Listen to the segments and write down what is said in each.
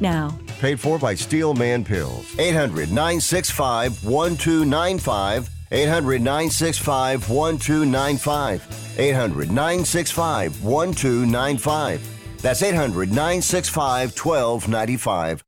now. Paid for by Steelman Pills. 800 965 1295. 800 965 1295. 800 965 1295. That's 800 965 1295.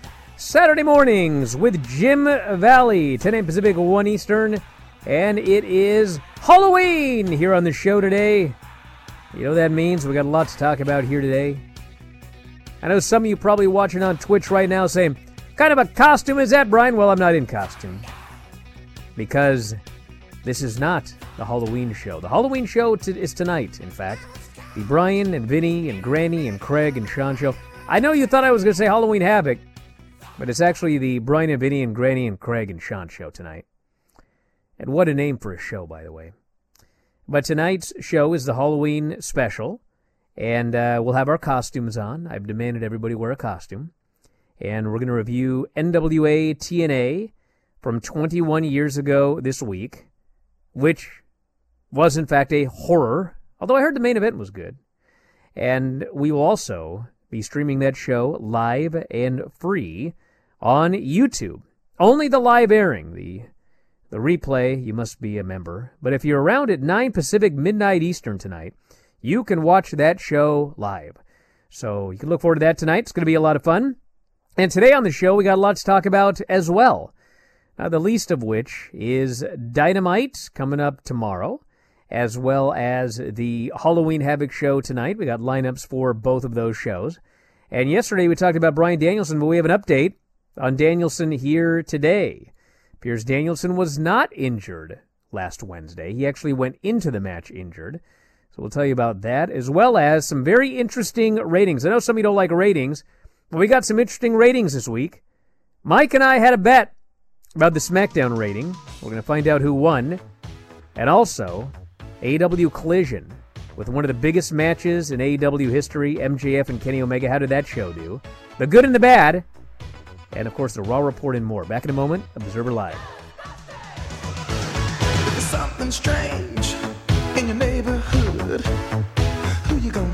Saturday mornings with Jim Valley, 10 a.m. Pacific 1 Eastern, and it is Halloween here on the show today. You know what that means? We got a lot to talk about here today. I know some of you probably watching on Twitch right now saying, kind of a costume is that, Bryan? Well, I'm not in costume. Because this is not the Halloween show. The Halloween show t- is tonight, in fact. The Bryan and Vinny and Granny and Craig and Sean show. I know you thought I was going to say Halloween Havoc, but it's actually the Bryan and Vinny and Granny and Craig and Sean show tonight. And what a name for a show, by the way. But tonight's show is the Halloween special, and uh, we'll have our costumes on. I've demanded everybody wear a costume. And we're going to review NWA TNA from 21 years ago this week, which was in fact a horror, although I heard the main event was good. And we will also be streaming that show live and free on YouTube. Only the live airing, the the replay, you must be a member. But if you're around at 9 Pacific, midnight Eastern tonight, you can watch that show live. So you can look forward to that tonight. It's going to be a lot of fun. And today on the show, we got a lot to talk about as well. Uh, the least of which is Dynamite coming up tomorrow, as well as the Halloween Havoc show tonight. We got lineups for both of those shows. And yesterday we talked about Bryan Danielson, but we have an update on Danielson here today. Piers Danielson was not injured last Wednesday. He actually went into the match injured. So we'll tell you about that, as well as some very interesting ratings. I know some of you don't like ratings, but we got some interesting ratings this week. Mike and I had a bet about the SmackDown rating. We're going to find out who won. And also, AEW Collision with one of the biggest matches in AEW history, MJF and Kenny Omega. How did that show do? The good and the bad. And of course, the Raw Report and more. Back in a moment, Observer Live. Something strange in your neighborhood, who you gonna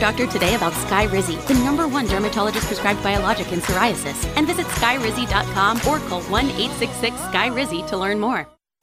Doctor today about Skyrizi, the number one dermatologist prescribed biologic in psoriasis, and visit skyrizi.com or call 1 866 Skyrizi to learn more.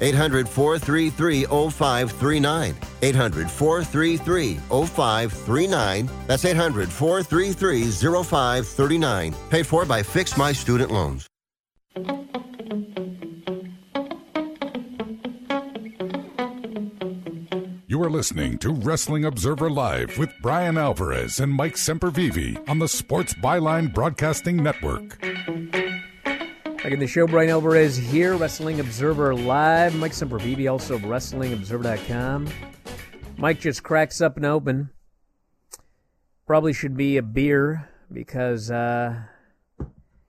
800 433 0539. 800 433 0539. That's 800 433 0539. Paid for by Fix My Student Loans. You are listening to Wrestling Observer Live with Bryan Alvarez and Mike Sempervive on the Sports Byline Broadcasting Network. Back in the show, Bryan Alvarez here, Wrestling Observer Live. Mike Sempervive, also of WrestlingObserver.com. Mike just cracks up and open. Probably should be a beer because uh,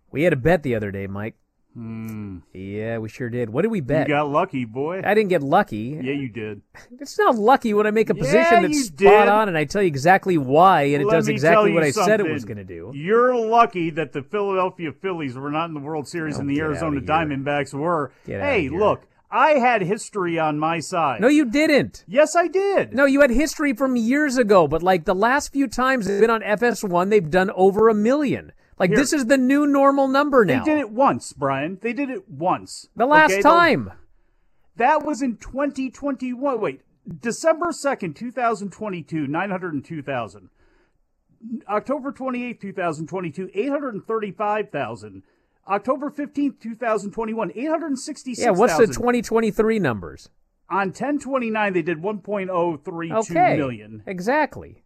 we had a bet the other day, Mike. Hmm. Yeah, we sure did. What did we bet? You got lucky, boy. I didn't get lucky. Yeah, you did. It's not lucky when I make a Yeah, position that's spot did. on and I tell you exactly why and it does exactly what I said it was going to do. You're lucky that the Philadelphia Phillies were not in the World Series Oh, and the Arizona. Diamondbacks were. Get hey, look, I had history on my side. No, you didn't. Yes, I did. No, you had history from years ago, but like the last few times they've been on FS1, they've done over a million. Like Here. this is the new normal number now. They did it once, Bryan. They did it once. The last Okay, time. That was in 2021. Wait, December 2nd, 2022, 902,000. October 28th, 2022, 835,000. October 15th, 2021, 866,000. Yeah, what's the 2023 numbers? On 1029, they did 1.032 Okay. million. Exactly.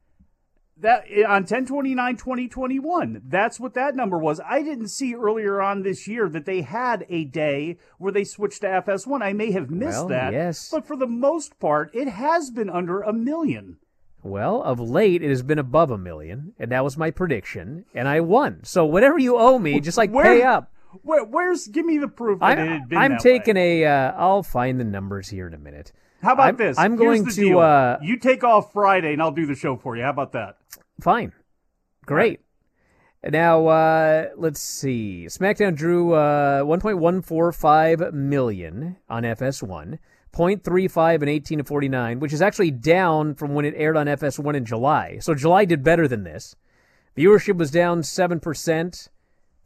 That on 1029 2021. That's what that number was. I didn't see earlier on this year that they had a day where they switched to FS1. I may have missed Well, that. yes. But for the most part, it has been under a million. Well, of late it has been above a million, and that was my prediction, and I won. So whatever you owe me, just like Where- pay up. Where, where's give me the proof that it I, had been I'm taking way. a. Uh, I'll find the numbers here in a minute. How about I'm- this? I'm going to. Uh, you take off Friday and I'll do the show for you. How about that? Fine. Great. Now, uh, let's see. SmackDown drew uh, 1.145 million on FS1, 0.35 and 18 to 49, which is actually down from when it aired on FS1 in July. So July did better than this. Viewership was down 7%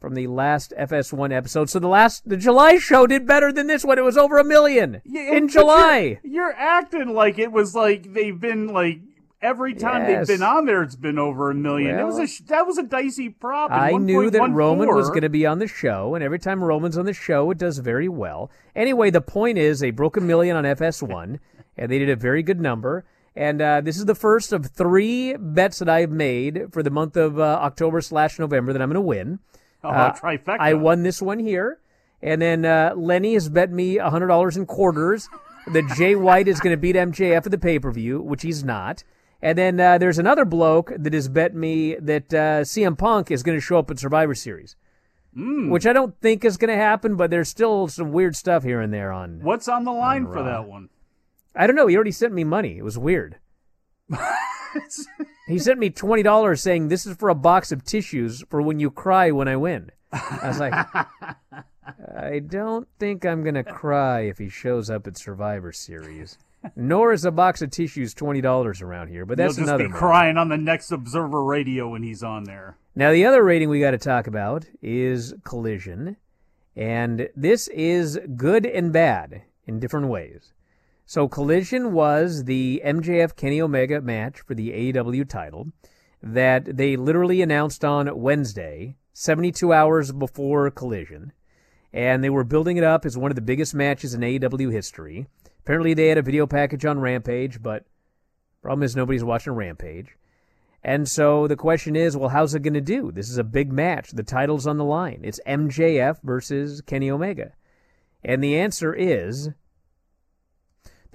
from the last FS1 episode. So the last, the July show did better than this one. It was over a million Yeah, in July. You're, you're acting like it was like they've been like every time Yes. they've been on there, it's been over a million. it was a that was a dicey prop. and I knew that 1.14 Roman was going to be on the show, and every time Roman's on the show, it does very well. Anyway, the point is they broke a million on FS1, and they did a very good number. And uh, this is the first of three bets that I've made for the month of uh, October slash November that I'm going to win. Oh, Uh, trifecta. I won this one here, and then uh, Lenny has bet me hundred dollars in quarters that Jay White is going to beat MJF at the pay per view, which he's not. And then uh, there's another bloke that has bet me that uh, CM Punk is going to show up at Survivor Series. Mm. which I don't think is going to happen, but there's still some weird stuff here and there on. What's on the line on for that one? I don't know. He already sent me money. It was weird. He sent me twenty dollars saying this is for a box of tissues for when you cry when I win. I was like, I don't think I'm gonna cry if he shows up at Survivor Series. Nor is a box of tissues twenty dollars around here, but that's You'll just another. be matter. crying on the next Observer Radio when he's on there. Now, the other rating we got to talk about is Collision. And this is good and bad in different ways. So, Collision was the MJF Kenny Omega match for the AEW title that they literally announced on Wednesday, 72 hours before Collision. And they were building it up as one of the biggest matches in AEW history. Apparently, they had a video package on Rampage, but problem is nobody's watching Rampage. And so the question is, well, how's it going to do? This is a big match. The title's on the line. It's MJF versus Kenny Omega. And the answer is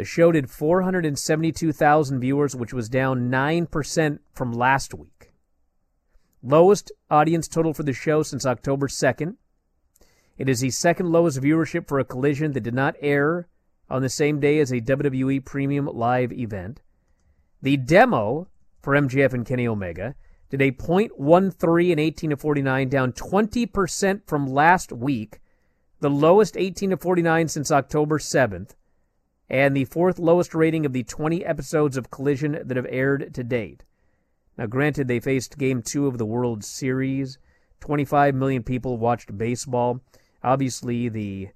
the show did 472,000 viewers, which was down 9% from last week. Lowest audience total for the show since October 2nd. It is the second lowest viewership for a collision that did not air on the same day as a WWE premium live event. The demo for MJF and Kenny Omega did a .13 in 18 to 49, down 20% from last week, the lowest 18 to 49 since October 7th, and the fourth lowest rating of the 20 episodes of Collision that have aired to date. Now, granted, they faced Game 2 of the World Series. 25 million people watched baseball. Obviously, the,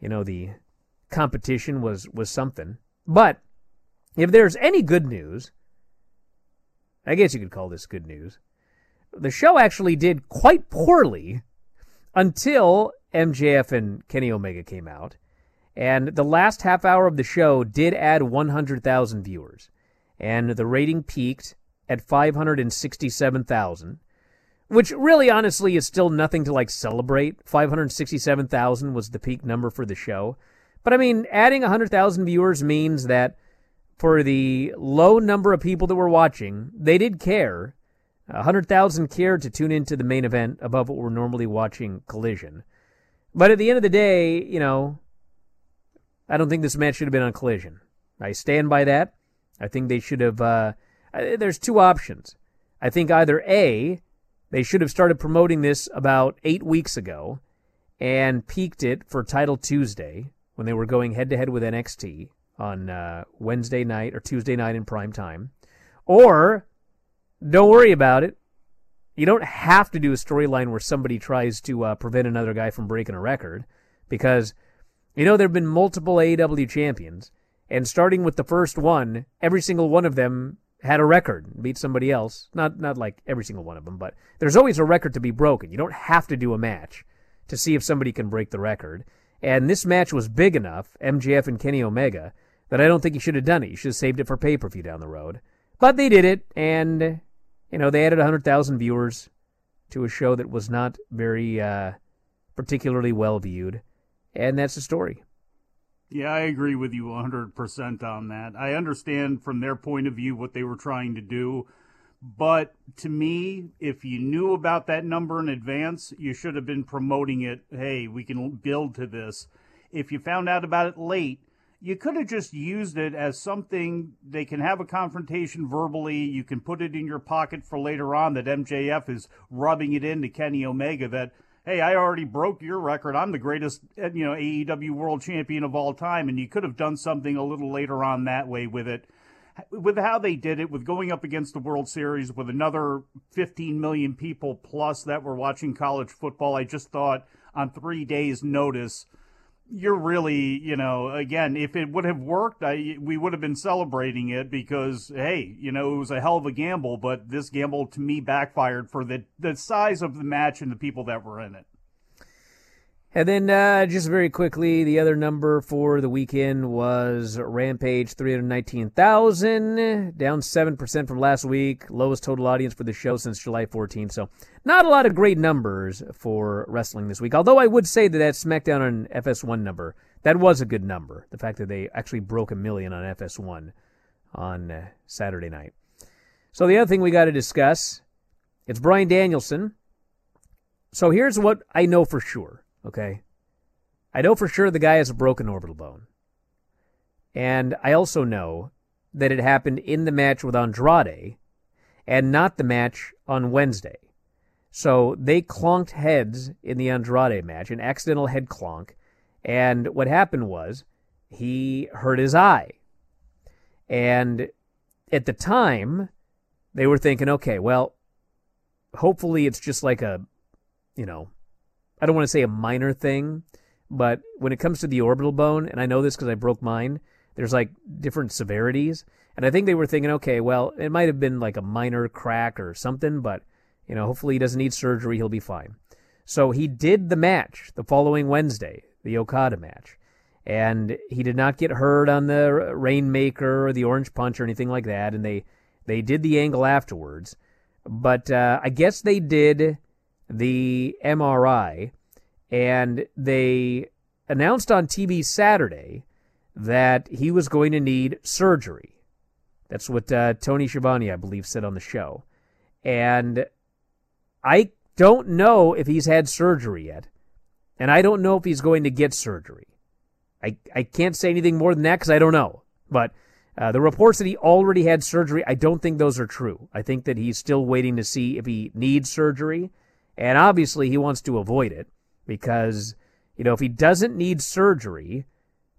you know, the competition was, was something. But if there's any good news, I guess you could call this good news. The show actually did quite poorly until MJF and Kenny Omega came out. And the last half hour of the show did add 100,000 viewers. And the rating peaked at 567,000, which really honestly is still nothing to like celebrate. 567,000 was the peak number for the show. But I mean, adding 100,000 viewers means that for the low number of people that were watching, they did care. 100,000 cared to tune into the main event above what we're normally watching Collision. But at the end of the day, you know, I don't think this match should have been on Collision. I stand by that. I think they should have. Uh, there's two options. I think either A, they should have started promoting this about eight weeks ago and peaked it for Title Tuesday when they were going head to head with NXT on uh, Wednesday night or Tuesday night in prime time. Or don't worry about it. You don't have to do a storyline where somebody tries to uh, prevent another guy from breaking a record because, you know, there have been multiple AEW champions. And starting with the first one, every single one of them had a record, beat somebody else. Not not like every single one of them, but there's always a record to be broken. You don't have to do a match to see if somebody can break the record. And this match was big enough, MJF and Kenny Omega, that I don't think he should have done it. You should have saved it for pay per view down the road. But they did it, and you know they added 100,000 viewers to a show that was not very uh, particularly well viewed, and that's the story. Yeah, I agree with you 100% on that. I understand from their point of view what they were trying to do. But to me, if you knew about that number in advance, you should have been promoting it. Hey, we can build to this. If you found out about it late, you could have just used it as something they can have a confrontation verbally. You can put it in your pocket for later on that MJF is rubbing it into Kenny Omega that, hey, I already broke your record. I'm the greatest, uh, you know, AEW world champion of all time. And you could have done something a little later on that way with it with how they did it, with going up against the World Series with another 15 million people plus that were watching college football, I just thought on three days' notice, you're really, you know, again, if it would have worked, I, we would have been celebrating it because, hey, you know, it was a hell of a gamble, but this gamble to me backfired for the, the size of the match and the people that were in it. And then, uh, just very quickly, the other number for the weekend was Rampage 319,000, down 7% from last week. Lowest total audience for the show since July 14th. So, not a lot of great numbers for wrestling this week. Although I would say that that SmackDown on FS1 number, that was a good number. The fact that they actually broke a million on FS1 on uh, Saturday night. So, the other thing we got to discuss it's Bryan Danielson So here's what I know for sure, okay? I know for sure the guy has a broken orbital bone. And I also know that it happened in the match with Andrade and not the match on Wednesday. So they clonked heads in the Andrade match, an accidental head clonk. And what happened was he hurt his eye. And at the time, they were thinking, okay, well, hopefully it's just like a, you know, I don't want to say a minor thing, but when it comes to the orbital bone, and I know this because I broke mine, there's like different severities. And I think they were thinking, okay, well, it might have been like a minor crack or something, but, you know, hopefully he doesn't need surgery. He'll be fine. So he did the match the following Wednesday, the Okada match. And he did not get hurt on the Rainmaker or the Orange Punch or anything like that. And they, they did the angle afterwards. But uh, I guess they did the MRI and they announced on TV Saturday that he was going to need surgery. That's what uh, Tony Schiavone, I believe, said on the show. And I don't know if he's had surgery yet. And I don't know if he's going to get surgery. I, I can't say anything more than that because I don't know. But uh, the reports that he already had surgery, I don't think those are true. I think that he's still waiting to see if he needs surgery. And obviously, he wants to avoid it because, you know, if he doesn't need surgery,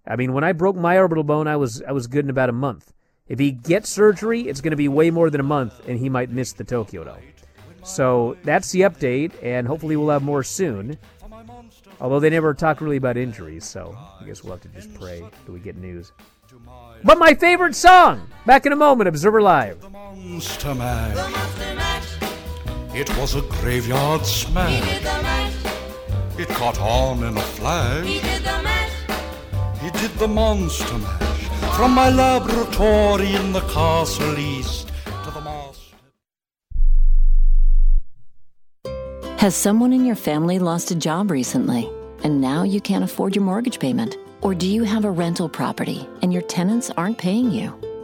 I mean, when I broke my orbital bone, I was I was good in about a month. If he gets surgery, it's going to be way more than a month, and he might miss the Tokyo Dome. So that's the update, and hopefully we'll have more soon. Although they never talk really about injuries, so I guess we'll have to just pray that we get news. But my favorite song! Back in a moment, Observer Live. The Monster Mash. It was a graveyard smash. It caught on in a flash. He did the mash. He did the Monster Mash. From my laboratory in the castle east to the master. Has someone in your family lost a job recently and now you can't afford your mortgage payment? Or do you have a rental property and your tenants aren't paying you?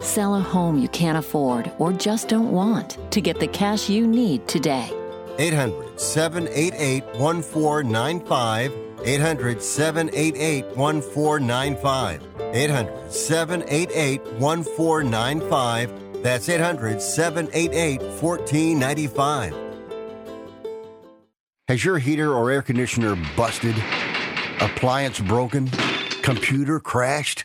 Sell a home you can't afford or just don't want to get the cash you need today. 800 788 1495. 800 788 1495. 800 788 1495. That's 800 788 1495. Has your heater or air conditioner busted? Appliance broken? Computer crashed?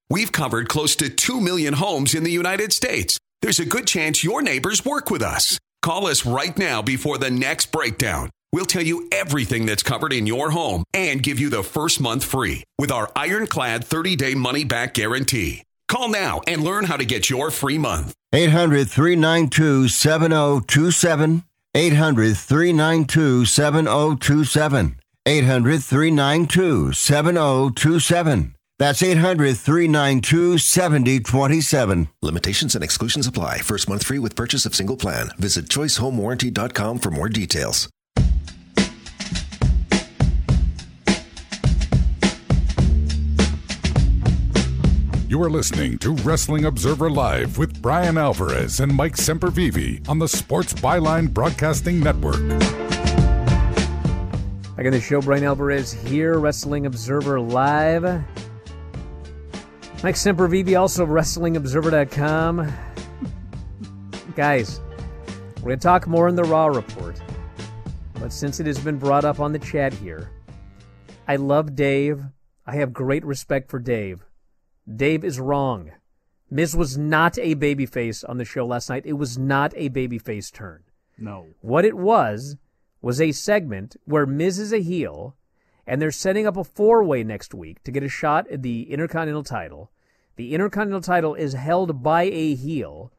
We've covered close to 2 million homes in the United States. There's a good chance your neighbors work with us. Call us right now before the next breakdown. We'll tell you everything that's covered in your home and give you the first month free with our ironclad 30 day money back guarantee. Call now and learn how to get your free month. 800 392 7027. 800 392 7027. 800 392 7027. That's 800 392 7027. Limitations and exclusions apply. First month free with purchase of single plan. Visit choicehomewarranty.com for more details. You are listening to Wrestling Observer Live with Bryan Alvarez and Mike Sempervive on the Sports Byline Broadcasting Network. Back on the show, Bryan Alvarez here, Wrestling Observer Live. Mike Sempervive, also WrestlingObserver.com. Guys, we're going to talk more in the Raw report. But since it has been brought up on the chat here, I love Dave. I have great respect for Dave. Dave is wrong. Miz was not a babyface on the show last night. It was not a babyface turn. No. What it was was a segment where Miz is a heel, and they're setting up a four way next week to get a shot at the Intercontinental title. The Intercontinental title is held by a heel,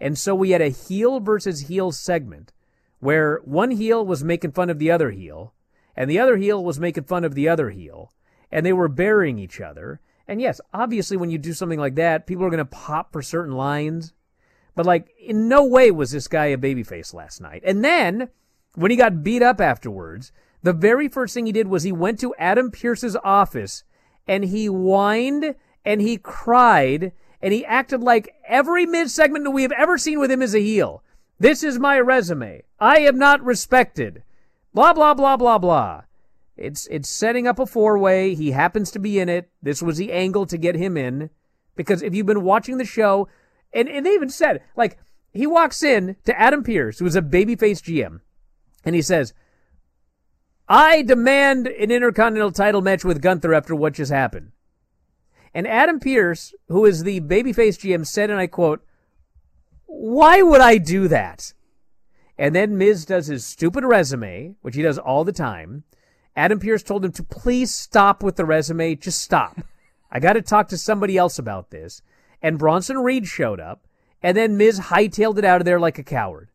and so we had a heel versus heel segment where one heel was making fun of the other heel, and the other heel was making fun of the other heel, and they were burying each other. And yes, obviously, when you do something like that, people are going to pop for certain lines. But, like, in no way was this guy a babyface last night. And then, when he got beat up afterwards, the very first thing he did was he went to Adam Pearce's office and he whined and he cried and he acted like every mid segment that we have ever seen with him is a heel. This is my resume. I am not respected. Blah, blah, blah, blah, blah. It's it's setting up a four way. He happens to be in it. This was the angle to get him in. Because if you've been watching the show, and, and they even said, like, he walks in to Adam Pearce, who's a babyface GM, and he says, I demand an intercontinental title match with Gunther after what just happened. And Adam Pearce, who is the babyface GM, said, and I quote, Why would I do that? And then Miz does his stupid resume, which he does all the time. Adam Pearce told him to please stop with the resume. Just stop. I got to talk to somebody else about this. And Bronson Reed showed up, and then Miz hightailed it out of there like a coward.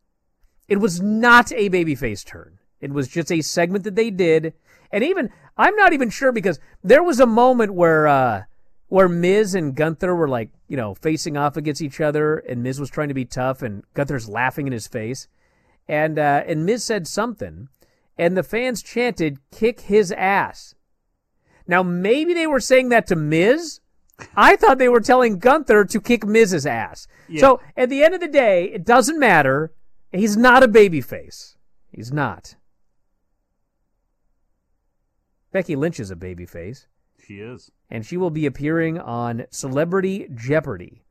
It was not a babyface turn. It was just a segment that they did. And even, I'm not even sure because there was a moment where, uh, where Miz and Gunther were like, you know, facing off against each other, and Miz was trying to be tough, and Gunther's laughing in his face. And, uh, and Miz said something, and the fans chanted, kick his ass. Now, maybe they were saying that to Miz. I thought they were telling Gunther to kick Miz's ass. Yeah. So at the end of the day, it doesn't matter. He's not a babyface. He's not. Becky Lynch is a babyface, She is. and she will be appearing on Celebrity Jeopardy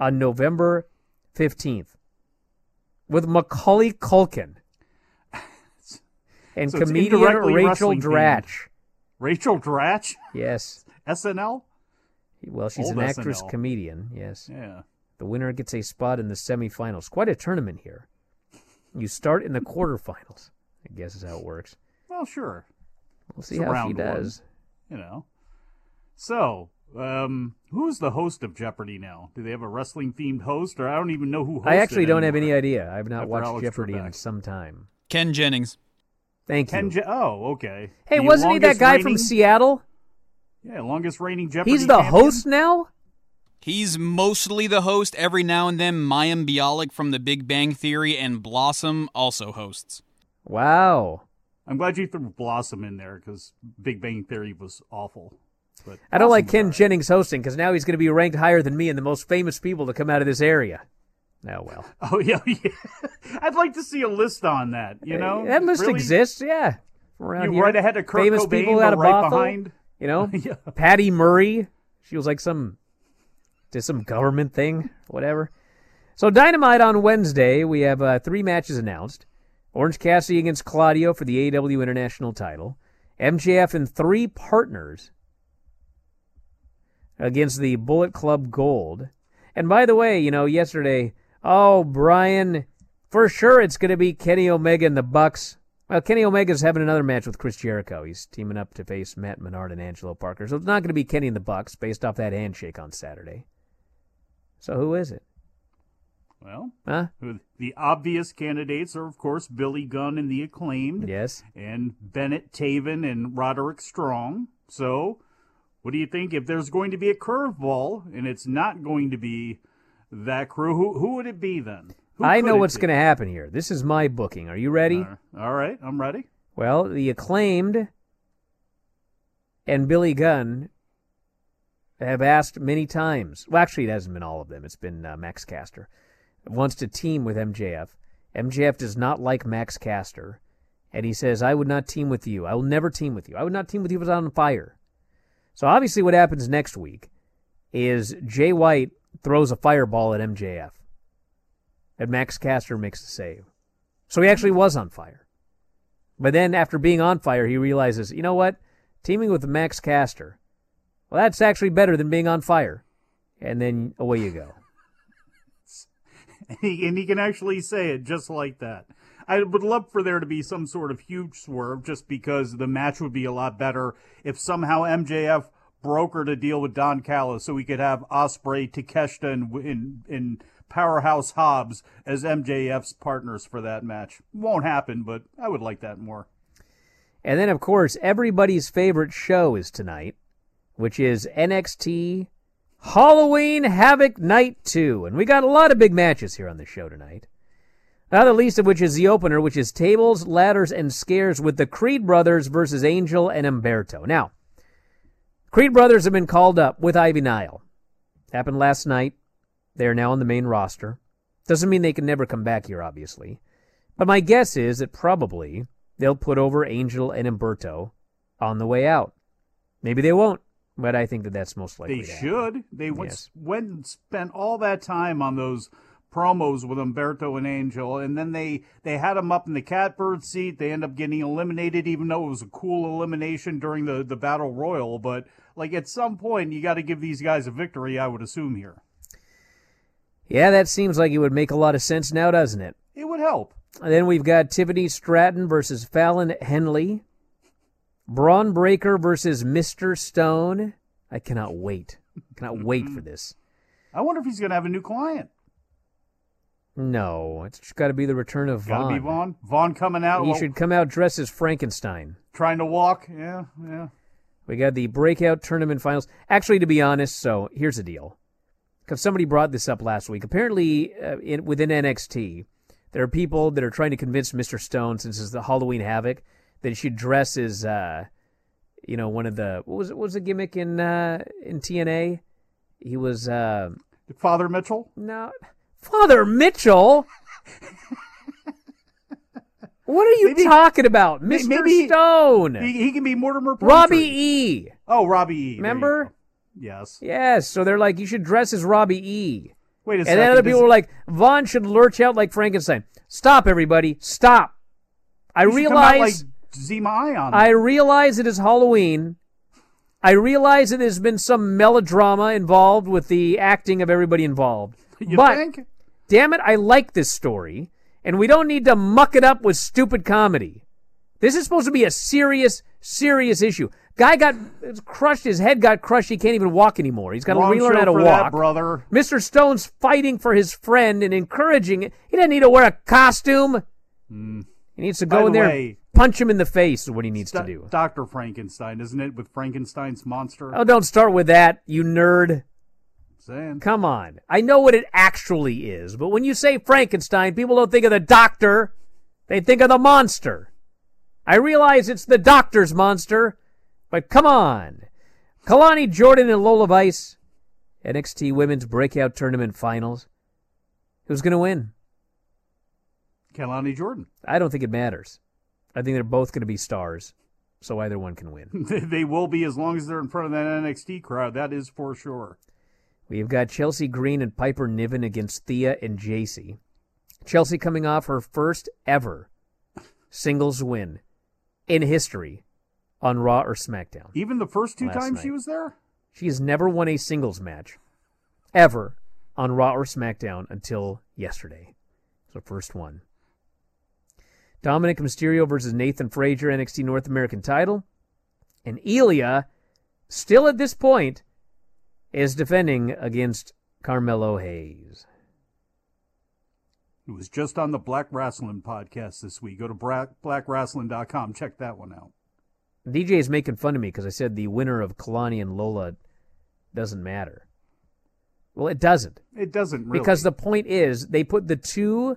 on November 15th with Macaulay Culkin and So comedian Rachel wrestling themed. Dratch. Rachel Dratch? Yes. SNL? Well, she's Old an actress SNL. comedian, yes. Yeah. The winner gets a spot in the semifinals. Quite a tournament here. You start in the quarterfinals, I guess is how it works. Well, sure. We'll see It's how she round one, does. you know. So, um, who's the host of Jeopardy now? Do they have a wrestling themed host, or I don't even know who? Hosts I actually it don't have any idea. I've not After watched Alex Jeopardy in some time. Ken Jennings. Thank Ken you. Je- oh, okay. hey, The wasn't he that longest guy from Seattle? Yeah, longest reigning Jeopardy. He's the champion? host now? He's mostly the host. Every now and then, Mayim Bialik from The Big Bang Theory and Blossom also hosts. Wow. I'm glad you threw Blossom in there because Big Bang Theory was awful. But I don't like Blossom Ken. Jennings hosting because now he's going to be ranked higher than me and the most famous people to come out of this area. Oh, well. Oh yeah, yeah. I'd like to see a list on that. You know, that list Really? exists, yeah. Around You here. right ahead of Kurt Famous Cobain, people out of right Bothell, behind. You know, Yeah. Patty Murray. She was like some, did some government thing, whatever. So Dynamite on Wednesday, we have uh, three matches announced: Orange Cassidy against Claudio for the AEW International Title, MJF and three partners against the Bullet Club Gold. And by the way, you know, yesterday, oh Bryan, for sure it's going to be Kenny Omega and the Bucks. Well, Kenny Omega's having another match with Chris Jericho. He's teaming up to face Matt Menard and Angelo Parker. So it's not going to be Kenny and the Bucks based off that handshake on Saturday. So who is it? Well, Huh? the obvious candidates are, of course, Billy Gunn and the acclaimed. Yes. And Bennett Taven and Roderick Strong. So, what do you think if there's going to be a curveball and it's not going to be that crew? Who who would it be then? Who I know what's going to happen here. This is my booking. Are you ready? All right, I'm ready. Well, the acclaimed and Billy Gunn have asked many times. Well, actually, it hasn't been all of them. It's been uh, Max Caster wants to team with MJF. MJF does not like Max Caster, and he says, "I would not team with you. I will never team with you. I would not team with you if I was on fire." So obviously, what happens next week is Jay White throws a fireball at MJF, and Max Caster makes the save. So he actually was on fire. But then after being on fire, he realizes, you know what? Teaming with Max Caster, well, that's actually better than being on fire. And then away you go. and he, and he can actually say it just like that. I would love for there to be some sort of huge swerve just because the match would be a lot better if somehow MJF brokered a deal with Don Callis so we could have Osprey, Takeshita, and, and, and Powerhouse Hobbs as MJF's partners for that match. Won't happen, but I would like that more. And then, of course, everybody's favorite show is tonight, which is NXT Halloween Havoc Night 2. And we got a lot of big matches here on the show tonight. Not the least of which is the opener, which is Tables, Ladders, and Scares with the Creed brothers versus Angel and Umberto. Now, Creed brothers have been called up with Ivy Nile. Happened last night. They are now on the main roster. Doesn't mean they can never come back here, obviously. But my guess is that probably they'll put over Angel and Umberto on the way out. Maybe they won't, but I think that that's most likely. They should. They went, Yes. went and spent all that time on those promos with Umberto and Angel, and then they they had them up in the catbird seat. They end up getting eliminated, even though it was a cool elimination during the the battle royal. But like at some point, you got to give these guys a victory. I would assume here Yeah, that seems like it would make a lot of sense now, doesn't it? it would help. And then we've got Tiffany Stratton versus Fallon Henley. Bron Breakker versus Mr. Stone. I cannot wait. Cannot wait for this. I wonder if he's going to have a new client. No, it's got to be the return of Von. be Von. Von coming out. He well, should come out dressed as Frankenstein. trying to walk. Yeah, yeah. We got the breakout tournament finals. Actually, to be honest, so here's the deal. Because somebody brought this up last week. Apparently, uh, in, within NXT, there are people that are trying to convince Mr. Stone, since it's the Halloween Havoc, that she dresses uh, you know, one of the what was what was the gimmick in uh, in TNA? He was uh, Father Mitchell. no Father Mitchell. what are you Maybe- talking about, Mr. maybe Stone? He, he can be Mortimer. Robbie E. Oh, Robbie E. Remember? Yes. Yes, so they're like, you should dress as Robbie E. Wait a and second. then other people were like, Von should lurch out like Frankenstein. Stop, everybody. Stop. I he should come out realize like Zema Ion. I realize it is Halloween. I realize that there's been some melodrama involved with the acting of everybody involved. You but think? damn it, I like this story, and we don't need to muck it up with stupid comedy. This is supposed to be a serious, serious issue. Guy got crushed. His head got crushed. He can't even walk anymore. He's got to relearn how to walk. that, brother. Mr. Stone's fighting for his friend and encouraging it. He doesn't need to wear a costume. Mm. He needs to. By go in the there, way- punch him in the face. Is what he needs to Do- do. Dr. Frankenstein, isn't it? With Frankenstein's monster. Oh, don't start with that, you nerd. Saying. Come on. I know what it actually is, but when you say Frankenstein, people don't think of the doctor. They think of the monster. I realize it's the doctor's monster, but come on. Kelani Jordan and Lola Vice, NXT Women's Breakout Tournament Finals. Who's going to win? Kelani Jordan. I don't think it matters. I think they're both going to be stars, so either one can win. they will be as long as they're in front of that NXT crowd. That is for sure. We've got Chelsea Green and Piper Niven against Thea and Jacy. Chelsea coming off her first ever singles win in history on Raw or SmackDown. Even the first two times she was there? She has never won a singles match ever on Raw or SmackDown until yesterday. It's the first one. Dominik Mysterio versus Nathan Frazer, NXT North American title. And Ilja, still at this point, is defending against Carmelo Hayes. It was just on the Black Wrestling podcast this week. Go to bra- blackwrestling.com. Check that one out. DJ is making fun of me because I said the winner of Kelani and Lola doesn't matter. Well, it doesn't. It doesn't really. Because the point is, they put the two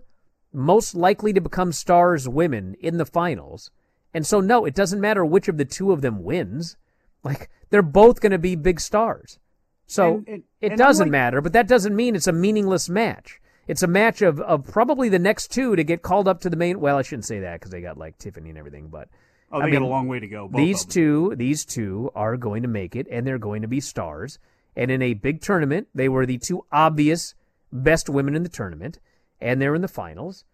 most likely to become stars women in the finals. And so, no, it doesn't matter which of the two of them wins. Like, they're both going to be big stars. So, And- and- it and doesn't like- matter, but that doesn't mean it's a meaningless match. It's a match of, of probably the next two to get called up to the main. Well, I shouldn't say that because they got like Tiffany and everything, but Oh, I they got a long way to go. both These two, these two are going to make it, and they're going to be stars. And in a big tournament, they were the two obvious best women in the tournament, and they're in the finals.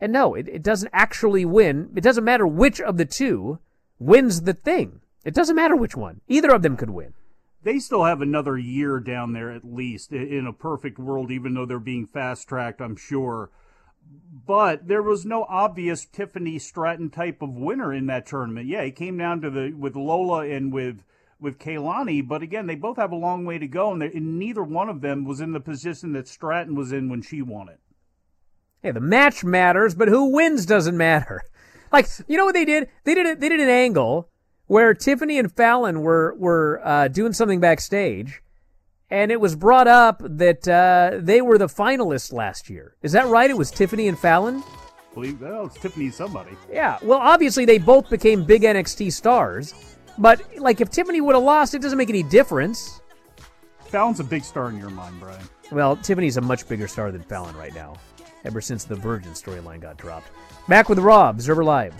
And no, it, it doesn't actually win. It doesn't matter which of the two wins the thing. It doesn't matter which one. Either of them could win. they still have another year down there at least in a perfect world, even though they're being fast tracked, I'm sure. But there was no obvious Tiffany Stratton type of winner in that tournament. Yeah, it came down to the with Lola and with with Kelani, but again, they both have a long way to go, and, and neither one of them was in the position that Stratton was in when she won it. Hey, the match matters, but who wins doesn't matter. Like, you know what they did? They did it. They did an angle where Tiffany and Fallon were were uh, doing something backstage, and it was brought up that uh, they were the finalists last year. Is that right? It was Tiffany and Fallon. Believe well, it's Tiffany somebody. Yeah. Well, obviously they both became big NXT stars, but like if Tiffany would have lost, it doesn't make any difference. Fallon's a big star in your mind, Bryan. Well, Tiffany's a much bigger star than Fallon right now, ever since the Virgin storyline got dropped. Back with Rob, Observer Live.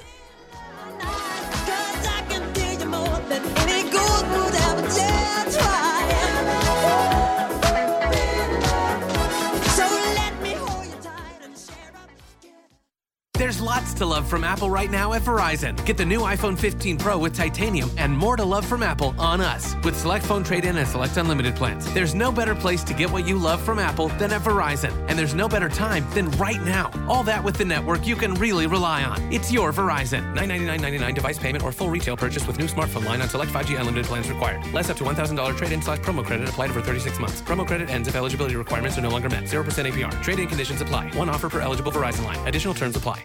There's lots to love from Apple right now at Verizon. Get the new iPhone 15 Pro with titanium and more to love from Apple on us with select phone trade in and select unlimited plans. There's no better place to get what you love from Apple than at Verizon. And there's no better time than right now. All that with the network you can really rely on. It's your Verizon. $999.99 device payment or full retail purchase with new smartphone line on select 5G unlimited plans required. Less up to $1,000 trade in slash promo credit applied over 36 months. Promo credit ends if eligibility requirements are no longer met. 0% APR. Trade in conditions apply. One offer per eligible Verizon line. Additional terms apply.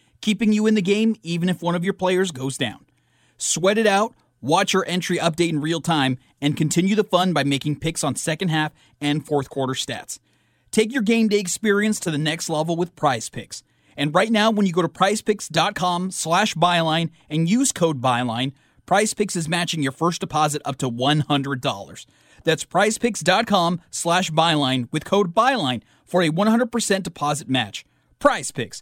keeping you in the game even if one of your players goes down. Sweat it out, watch your entry update in real time, and continue the fun by making picks on second half and fourth quarter stats. Take your game day experience to the next level with Prize Picks. And right now, when you go to prizepicks.com slash byline and use code byline, Prize Picks is matching your first deposit up to $100. That's prizepicks.com slash byline with code byline for a 100% deposit match. Prize Picks,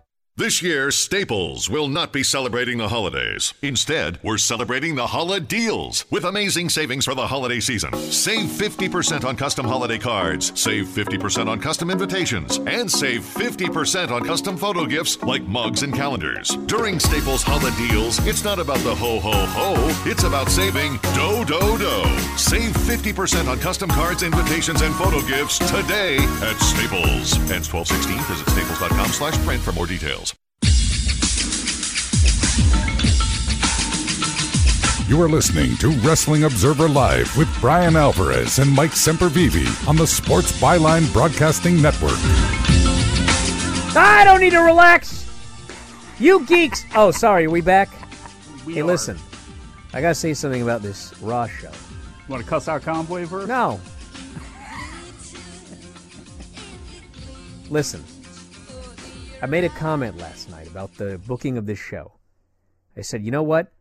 This year, Staples will not be celebrating the holidays. Instead, we're celebrating the holiday deals with amazing savings for the holiday season. Save 50% on custom holiday cards, save 50% on custom invitations, and save 50% on custom photo gifts like mugs and calendars. During Staples holiday deals, it's not about the ho ho ho, it's about saving do do do. Save 50% on custom cards, invitations, and photo gifts today at Staples. Ends 1216. Visit staples.com slash print for more details. You are listening to Wrestling Observer Live with Bryan Alvarez and Mike Sempervive on the Sports Byline Broadcasting Network. I don't need to relax. You geeks. Oh, sorry. Are we back? hey, listen. I gotta say something about this Raw show. Want to cuss out Conway first? No. Listen. I made a comment last night about the booking of this show. I said, you know what?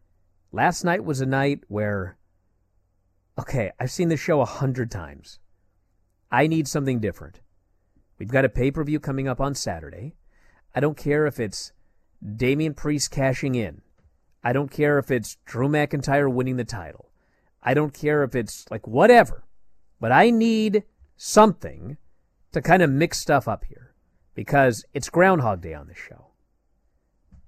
Last night was a night where, okay, I've seen this show a hundred times. I need something different. We've got a pay per view coming up on Saturday. I don't care if it's Damian Priest cashing in. I don't care if it's Drew McIntyre winning the title. I don't care if it's like whatever. But I need something to kind of mix stuff up here because it's Groundhog Day on the show.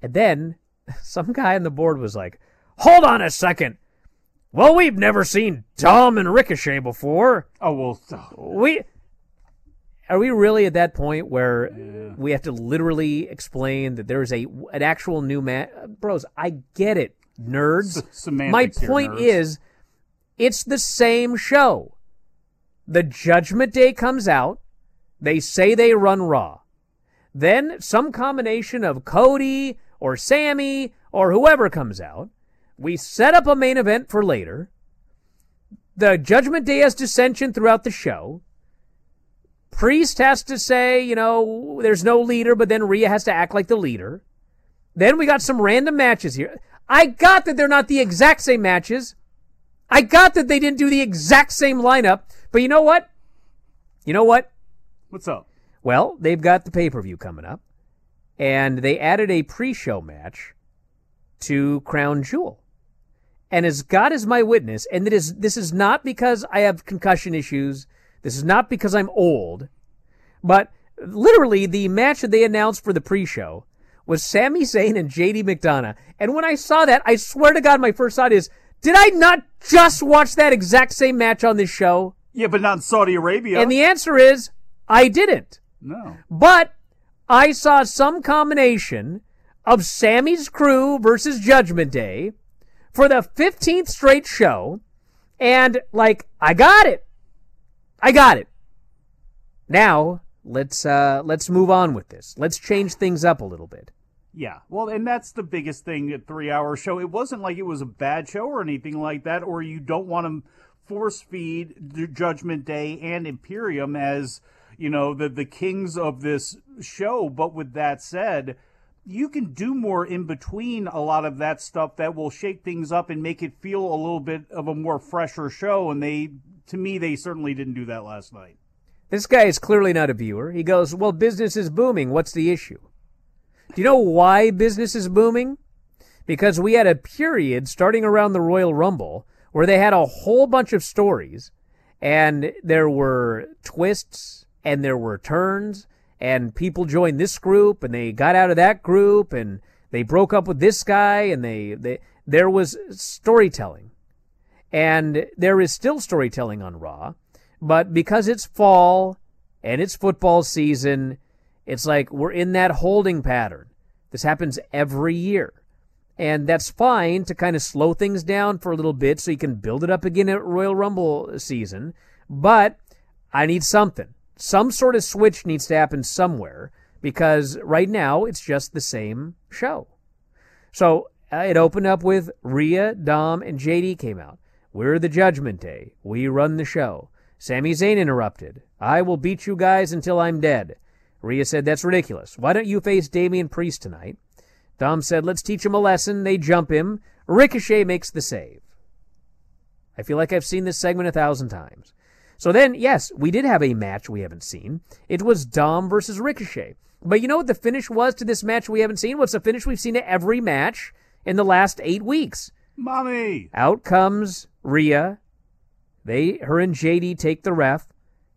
And then some guy on the board was like, Hold on a second. Well, we've never seen Dom and Ricochet before. Oh, well. We. Are we really at that point where yeah. we have to literally explain that there's a an actual new man? Bros, I get it, nerds. S- My point is, it's the same show. The Judgment Day comes out. They say they run Raw. Then some combination of Cody or Sami or whoever comes out. We set up a main event for later. The Judgment Day has dissension throughout the show. Priest has to say, you know, there's no leader, but then Rhea has to act like the leader. Then we got some random matches here. I got that they're not the exact same matches. I got that they didn't do the exact same lineup. But you know what? You know what? What's up? Well, they've got the pay per view coming up, and they added a pre show match to Crown Jewel. And as God is my witness, and it is, this is not because I have concussion issues, this is not because I'm old, but literally the match that they announced for the pre show was Sami Zayn and JD McDonagh. And when I saw that, I swear to God, my first thought is, did I not just watch that exact same match on this show? Yeah, but not in Saudi Arabia. And the answer is, I didn't. No. But I saw some combination of Sami's crew versus Judgment Day for the 15th straight show. And like, I got it. I got it. Now, let's uh let's move on with this. Let's change things up a little bit. Yeah, well, and that's the biggest thing at three hour show. It wasn't like it was a bad show or anything like that, or you don't want to force feed Judgment Day and Imperium as you know the the kings of this show. But with that said, you can do more in between a lot of that stuff that will shake things up and make it feel a little bit of a more fresher show. And they, to me, they certainly didn't do that last night. This guy is clearly not a viewer. He goes, Well, business is booming. What's the issue? Do you know why business is booming? Because we had a period starting around the Royal Rumble where they had a whole bunch of stories and there were twists and there were turns and people joined this group and they got out of that group and they broke up with this guy and they, they there was storytelling. And there is still storytelling on Raw, but because it's fall and it's football season, it's like we're in that holding pattern. This happens every year. And that's fine to kind of slow things down for a little bit so you can build it up again at Royal Rumble season. But I need something. Some sort of switch needs to happen somewhere because right now it's just the same show. So uh, it opened up with Rhea, Dom, and JD came out. We're the Judgment Day. We run the show. Sami Zayn interrupted. I will beat you guys until I'm dead. Rhea said, That's ridiculous. Why don't you face Damian Priest tonight? Dom said, Let's teach him a lesson. They jump him. Ricochet makes the save. I feel like I've seen this segment a thousand times. So then, yes, we did have a match we haven't seen. It was Dom versus Ricochet. But you know what the finish was to this match we haven't seen? What's the finish we've seen to every match in the last eight weeks? Mommy. Out comes Rhea. They, her and JD take the ref.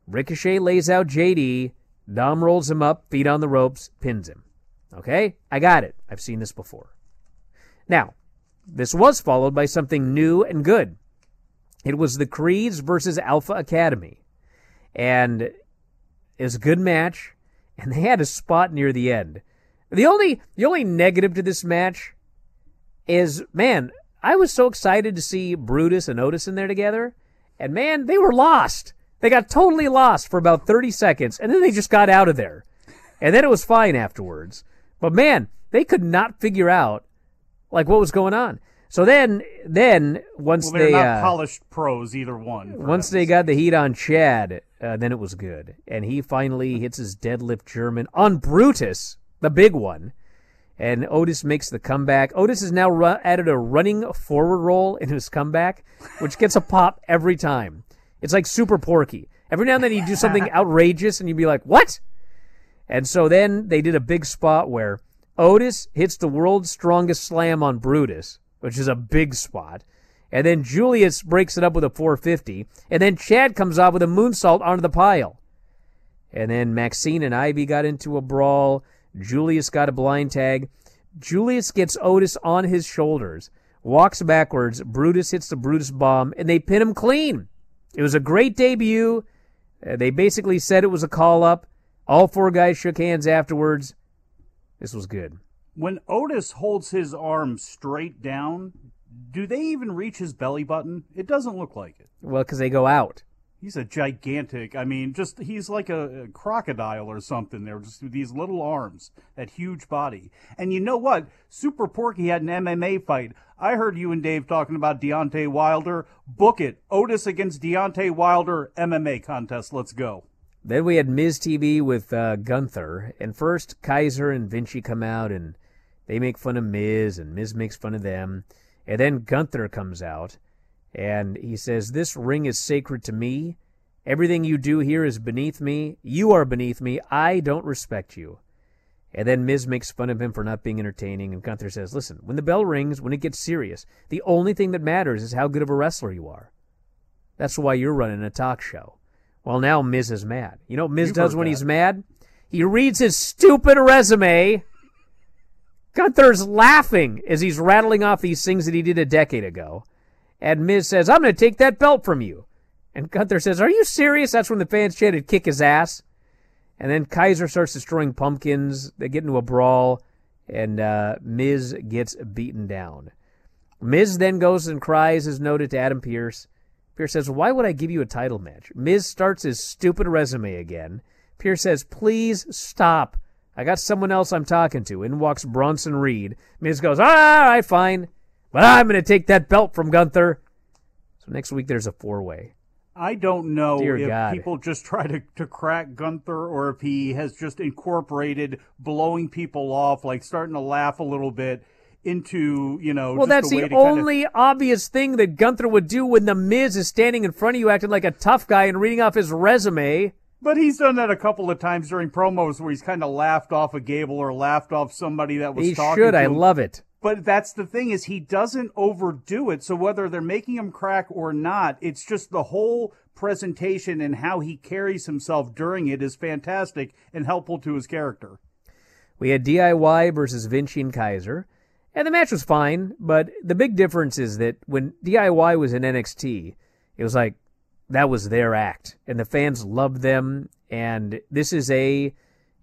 Ricochet lays out JD. Dom rolls him up, feet on the ropes, pins him. Okay? I got it. I've seen this before. Now, this was followed by something new and good. It was the Creeds versus Alpha Academy. And it was a good match, and they had a spot near the end. The only the only negative to this match is man, I was so excited to see Brutus and Otis in there together, and man, they were lost. They got totally lost for about 30 seconds, and then they just got out of there. And then it was fine afterwards. But man, they could not figure out like what was going on. So then, then once Well, they're they not uh, polished pros, either one. once they got the heat on Chad, uh, then it was good, and he finally hits his deadlift German on Brutus, the big one, and Otis makes the comeback. Otis has now ru- added a running forward roll in his comeback, which gets a pop every time. It's like super porky. Every now and then he'd do something outrageous, and you'd be like, "What?" And so then they did a big spot where Otis hits the world's strongest slam on Brutus, which is a big spot. And then Julius breaks it up with a 450. And then Chad comes off with a moonsault onto the pile. And then Maxxine and Ivy got into a brawl. Julius got a blind tag. Julius gets Otis on his shoulders, walks backwards. Brutus hits the Brutus bomb, and they pin him clean. It was a great debut. Uh, they basically said it was a call up. All four guys shook hands afterwards. This was good. When Otis holds his arm straight down, do they even reach his belly button? It doesn't look like it. Well, because they go out. He's a gigantic. I mean, just he's like a, a crocodile or something. There, just with these little arms, that huge body. And you know what? Super Porky had an MMA fight. I heard you and Dave talking about Deontay Wilder. Book it. Otis against Deontay Wilder MMA contest. Let's go. Then we had Miz TV with uh, Gunther, and first Kaiser and Vinci come out and they make fun of Miz, and Miz makes fun of them, and then Gunther comes out and he says, "This ring is sacred to me. Everything you do here is beneath me. You are beneath me. I don't respect you." And then Miz makes fun of him for not being entertaining, and Gunther says, "Listen, when the bell rings, when it gets serious, the only thing that matters is how good of a wrestler you are. That's why you're running a talk show." Well, now Miz is mad. You know what Miz You've does when that. he's mad? He reads his stupid resume. Gunther's laughing as he's rattling off these things that he did a decade ago. And Miz says, I'm going to take that belt from you. And Gunther says, Are you serious? That's when the fans chanted, kick his ass. And then Kaiser starts destroying pumpkins. They get into a brawl, and uh, Miz gets beaten down. Miz then goes and cries his note to Adam Pearce. Pearce says, Why would I give you a title match? Miz starts his stupid resume again. Pearce says, Please stop. I got someone else I'm talking to. In walks Bronson Reed. Miz goes, All right, fine. But I'm going to take that belt from Gunther. So next week there's a four way. I don't know Dear if God. people just try to, to crack Gunther or if he has just incorporated blowing people off, like starting to laugh a little bit into, you know, Well, just that's the to kind of- only obvious thing that Gunther would do when The Miz is standing in front of you acting like a tough guy and reading off his resume. But he's done that a couple of times during promos where he's kind of laughed off a Gable or laughed off somebody that was He talking should. to I him. love it. But that's the thing is he doesn't overdo it. So whether they're making him crack or not, it's just the whole presentation and how he carries himself during it is fantastic and helpful to his character. We had DIY versus Vinci and Kaiser, and the match was fine, but the big difference is that when DIY was in NXT, it was like that was their act, and the fans loved them, and this is a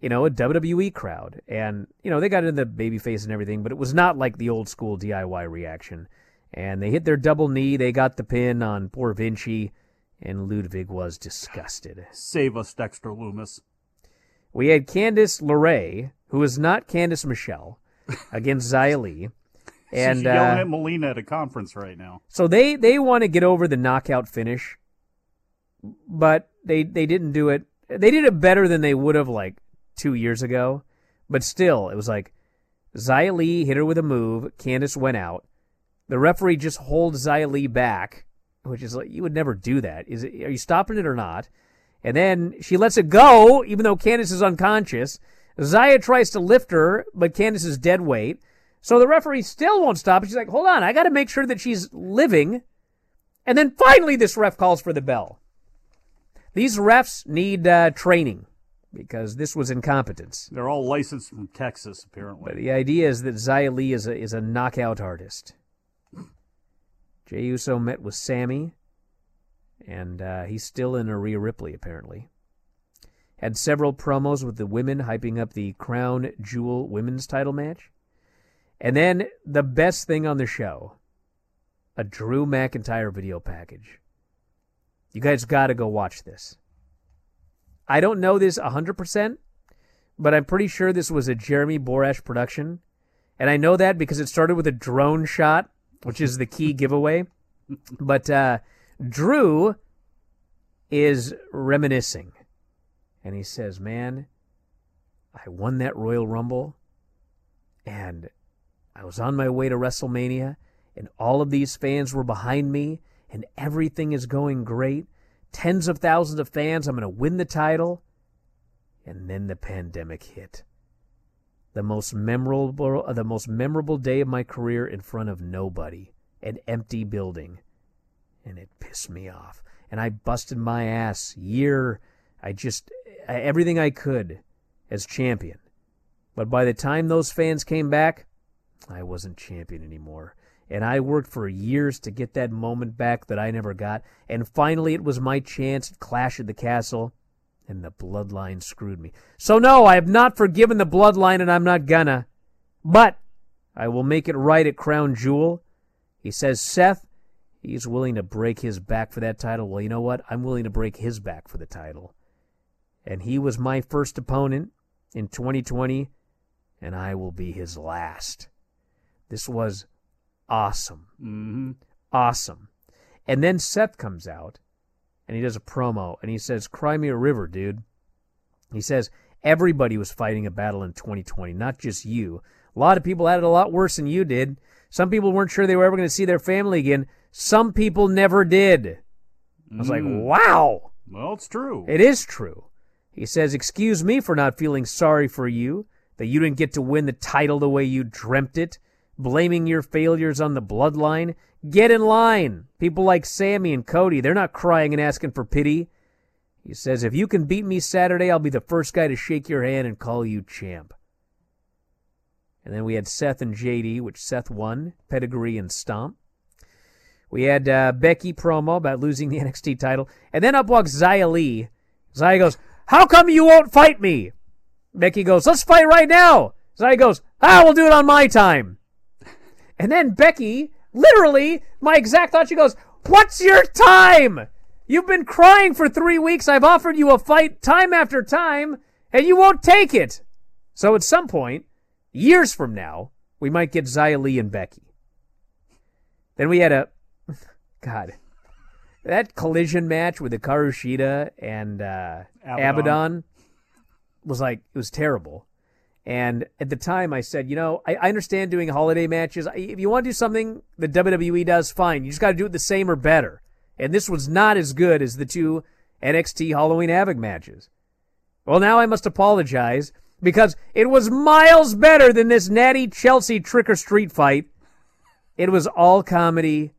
you know, a WWE crowd. And, you know, they got into the babyface and everything, but it was not like the old school DIY reaction. And they hit their double knee, they got the pin on poor Vinci, and Ludwig was disgusted. Save us, Dexter Lumis. We had Candice LeRae, who is not Candice Michelle, against Xia Li. And She's yelling uh, at Molina at a conference right now. so they, they want to get over the knockout finish, but they they didn't do it. They did it better than they would have like two years ago, but still, it was like Xia Li hit her with a move. Candice went out. The referee just holds Xia Li back, which is like you would never do that. Is it? Are you stopping it or not? And then she lets it go, even though Candice is unconscious. Zaya tries to lift her, but Candice is dead weight. So the referee still won't stop. She's like, hold on, I got to make sure that she's living. And then finally, this ref calls for the bell. These refs need uh, training because this was incompetence. They're all licensed from Texas, apparently. But the idea is that Xia Li is a, is a knockout artist. Jey Uso met with Sami, and uh, he's still in a Rhea Ripley, apparently. Had several promos with the women hyping up the Crown Jewel women's title match. And then the best thing on the show a Drew McIntyre video package. You guys got to go watch this. I don't know this 100%, but I'm pretty sure this was a Jeremy Borash production. And I know that because it started with a drone shot, which is the key giveaway. But uh, Drew is reminiscing. And he says, Man, I won that Royal Rumble. And I was on my way to WrestleMania. And all of these fans were behind me. And everything is going great tens of thousands of fans. I'm going to win the title. And then the pandemic hit. The most memorable, uh, the most memorable day of my career in front of nobody, an empty building, and it pissed me off. And I busted my ass year. I just everything I could as champion. But by the time those fans came back, I wasn't champion anymore. And I worked for years to get that moment back that I never got. And finally, it was my chance at Clash at the Castle. And the bloodline screwed me. So, no, I have not forgiven the bloodline, and I'm not gonna. But I will make it right at Crown Jewel. He says, Seth, he's willing to break his back for that title. Well, you know what? I'm willing to break his back for the title. And he was my first opponent in 2020, and I will be his last. This was awesome. Mm-hmm. Awesome. And then Seth comes out and he does a promo and he says, Cry me a river, dude. He says, Everybody was fighting a battle in 2020, not just you. A lot of people had it a lot worse than you did. Some people weren't sure they were ever going to see their family again. Some people never did. I was like, Mm. wow. Well, it's true. It is true. He says, Excuse me for not feeling sorry for you, that you didn't get to win the title the way you dreamt it, blaming your failures on the bloodline. Get in line. People like Sami and Cody, they're not crying and asking for pity. He says, If you can beat me Saturday, I'll be the first guy to shake your hand and call you champ. And then we had Seth and JD, which Seth won, pedigree and stomp. We had uh, Becky promo about losing the NXT title. And then up walks Xia Li. Xia goes, How come you won't fight me? Becky goes, Let's fight right now. Xia goes, Ah, we'll do it on my time. And then Becky, literally, my exact thought, she goes, What's your time? You've been crying for three weeks. I've offered you a fight time after time, and you won't take it. So at some point, years from now, we might get Xia Li and Becky. Then we had a, God, that collision match with the Karushida and uh, Abadon. Abadon was like, it was terrible. And at the time, I said, you know, I, I understand doing holiday matches. If you want to do something that WWE does, fine. You just got to do it the same or better. And this was not as good as the two NXT Halloween Havoc matches. Well, now I must apologize because it was miles better than this Nattie Chelsea trick or street fight. It was all comedy.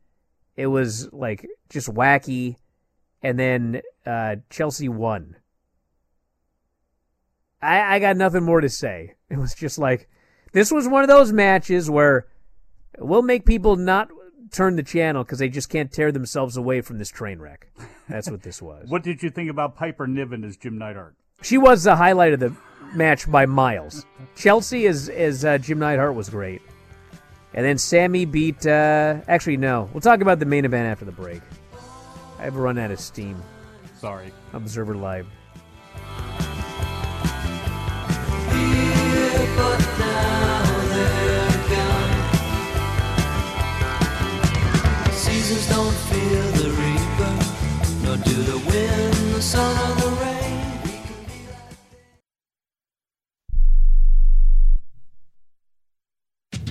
It was like just wacky. And then uh, Chelsea won. I, I got nothing more to say. It was just like this was one of those matches where we'll make people not turn the channel because they just can't tear themselves away from this train wreck. That's what this was. What did you think about Piper Niven as Jim Neidhart? She was the highlight of the match by miles. Chelsea as as uh, Jim Neidhart was great, and then Sami beat. Uh, actually, no. We'll talk about the main event after the break. I've run out of steam. Sorry. Observer Live. Don't fear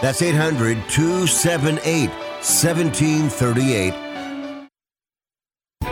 That's 800 278 1738.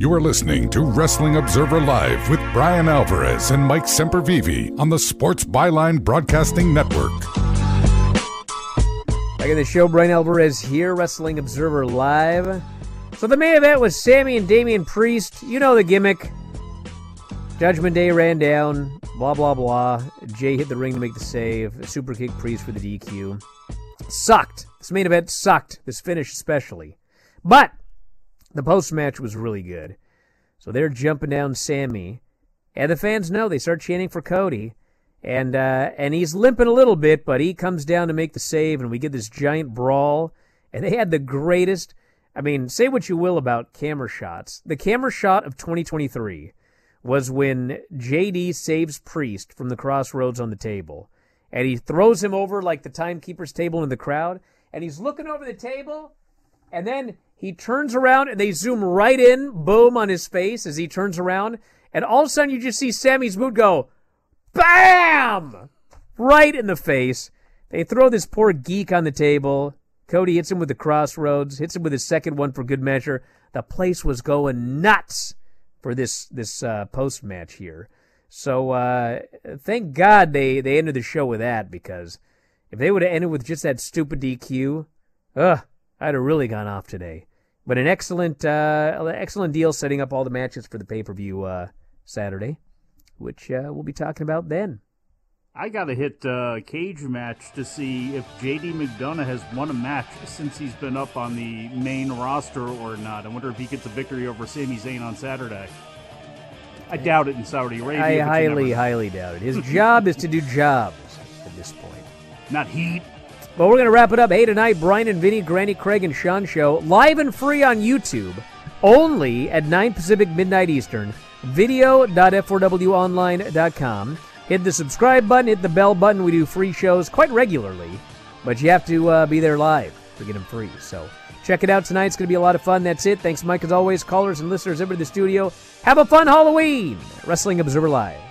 You are listening to Wrestling Observer Live with Bryan Alvarez and Mike Sempervive on the Sports Byline Broadcasting Network. Back in the show, Bryan Alvarez here, Wrestling Observer Live. So the main event was Sami and Damian Priest. You know the gimmick. Judgment Day ran down, blah, blah, blah. Jey hit the ring to make the save. Super kick Priest for the DQ. Sucked. This main event sucked. This finish especially. But the post match was really good. So they're jumping down Sami. And the fans know. They start chanting for Cody. And uh, and he's limping a little bit, but he comes down to make the save, and we get this giant brawl. And they had the greatest. I mean, say what you will about camera shots. The camera shot of 2023 was when JD saves Priest from the crossroads on the table. And he throws him over like the timekeeper's table in the crowd. And he's looking over the table. And then he turns around and they zoom right in, boom, on his face as he turns around. And all of a sudden you just see Sami's boot go, BAM! Right in the face. They throw this poor geek on the table. Cody hits him with the crossroads, hits him with his second one for good measure. The place was going nuts for this this uh, post match here. So uh, thank God they they ended the show with that because if they would have ended with just that stupid DQ, ugh, I'd have really gone off today. But an excellent uh, excellent deal setting up all the matches for the pay per view uh, Saturday, which uh, we'll be talking about then. I got to hit uh, cage match to see if JD McDonagh has won a match since he's been up on the main roster or not. I wonder if he gets a victory over Sami Zayn on Saturday. I doubt it in Saudi Arabia. I highly, highly doubt it. His job is to do jobs at this point. Not heat. But we're going to wrap it up. Hey, tonight, Bryan and Vinny, Granny, Craig, and Sean show live and free on YouTube, only at 9 Pacific, midnight Eastern. Video.f4wonline.com. Hit the subscribe button, hit the bell button. We do free shows quite regularly, but you have to uh, be there live to get them free. So check it out tonight. It's going to be a lot of fun. That's it. Thanks, Mike, as always. Callers and listeners over to the studio. Have a fun Halloween. Wrestling Observer Live.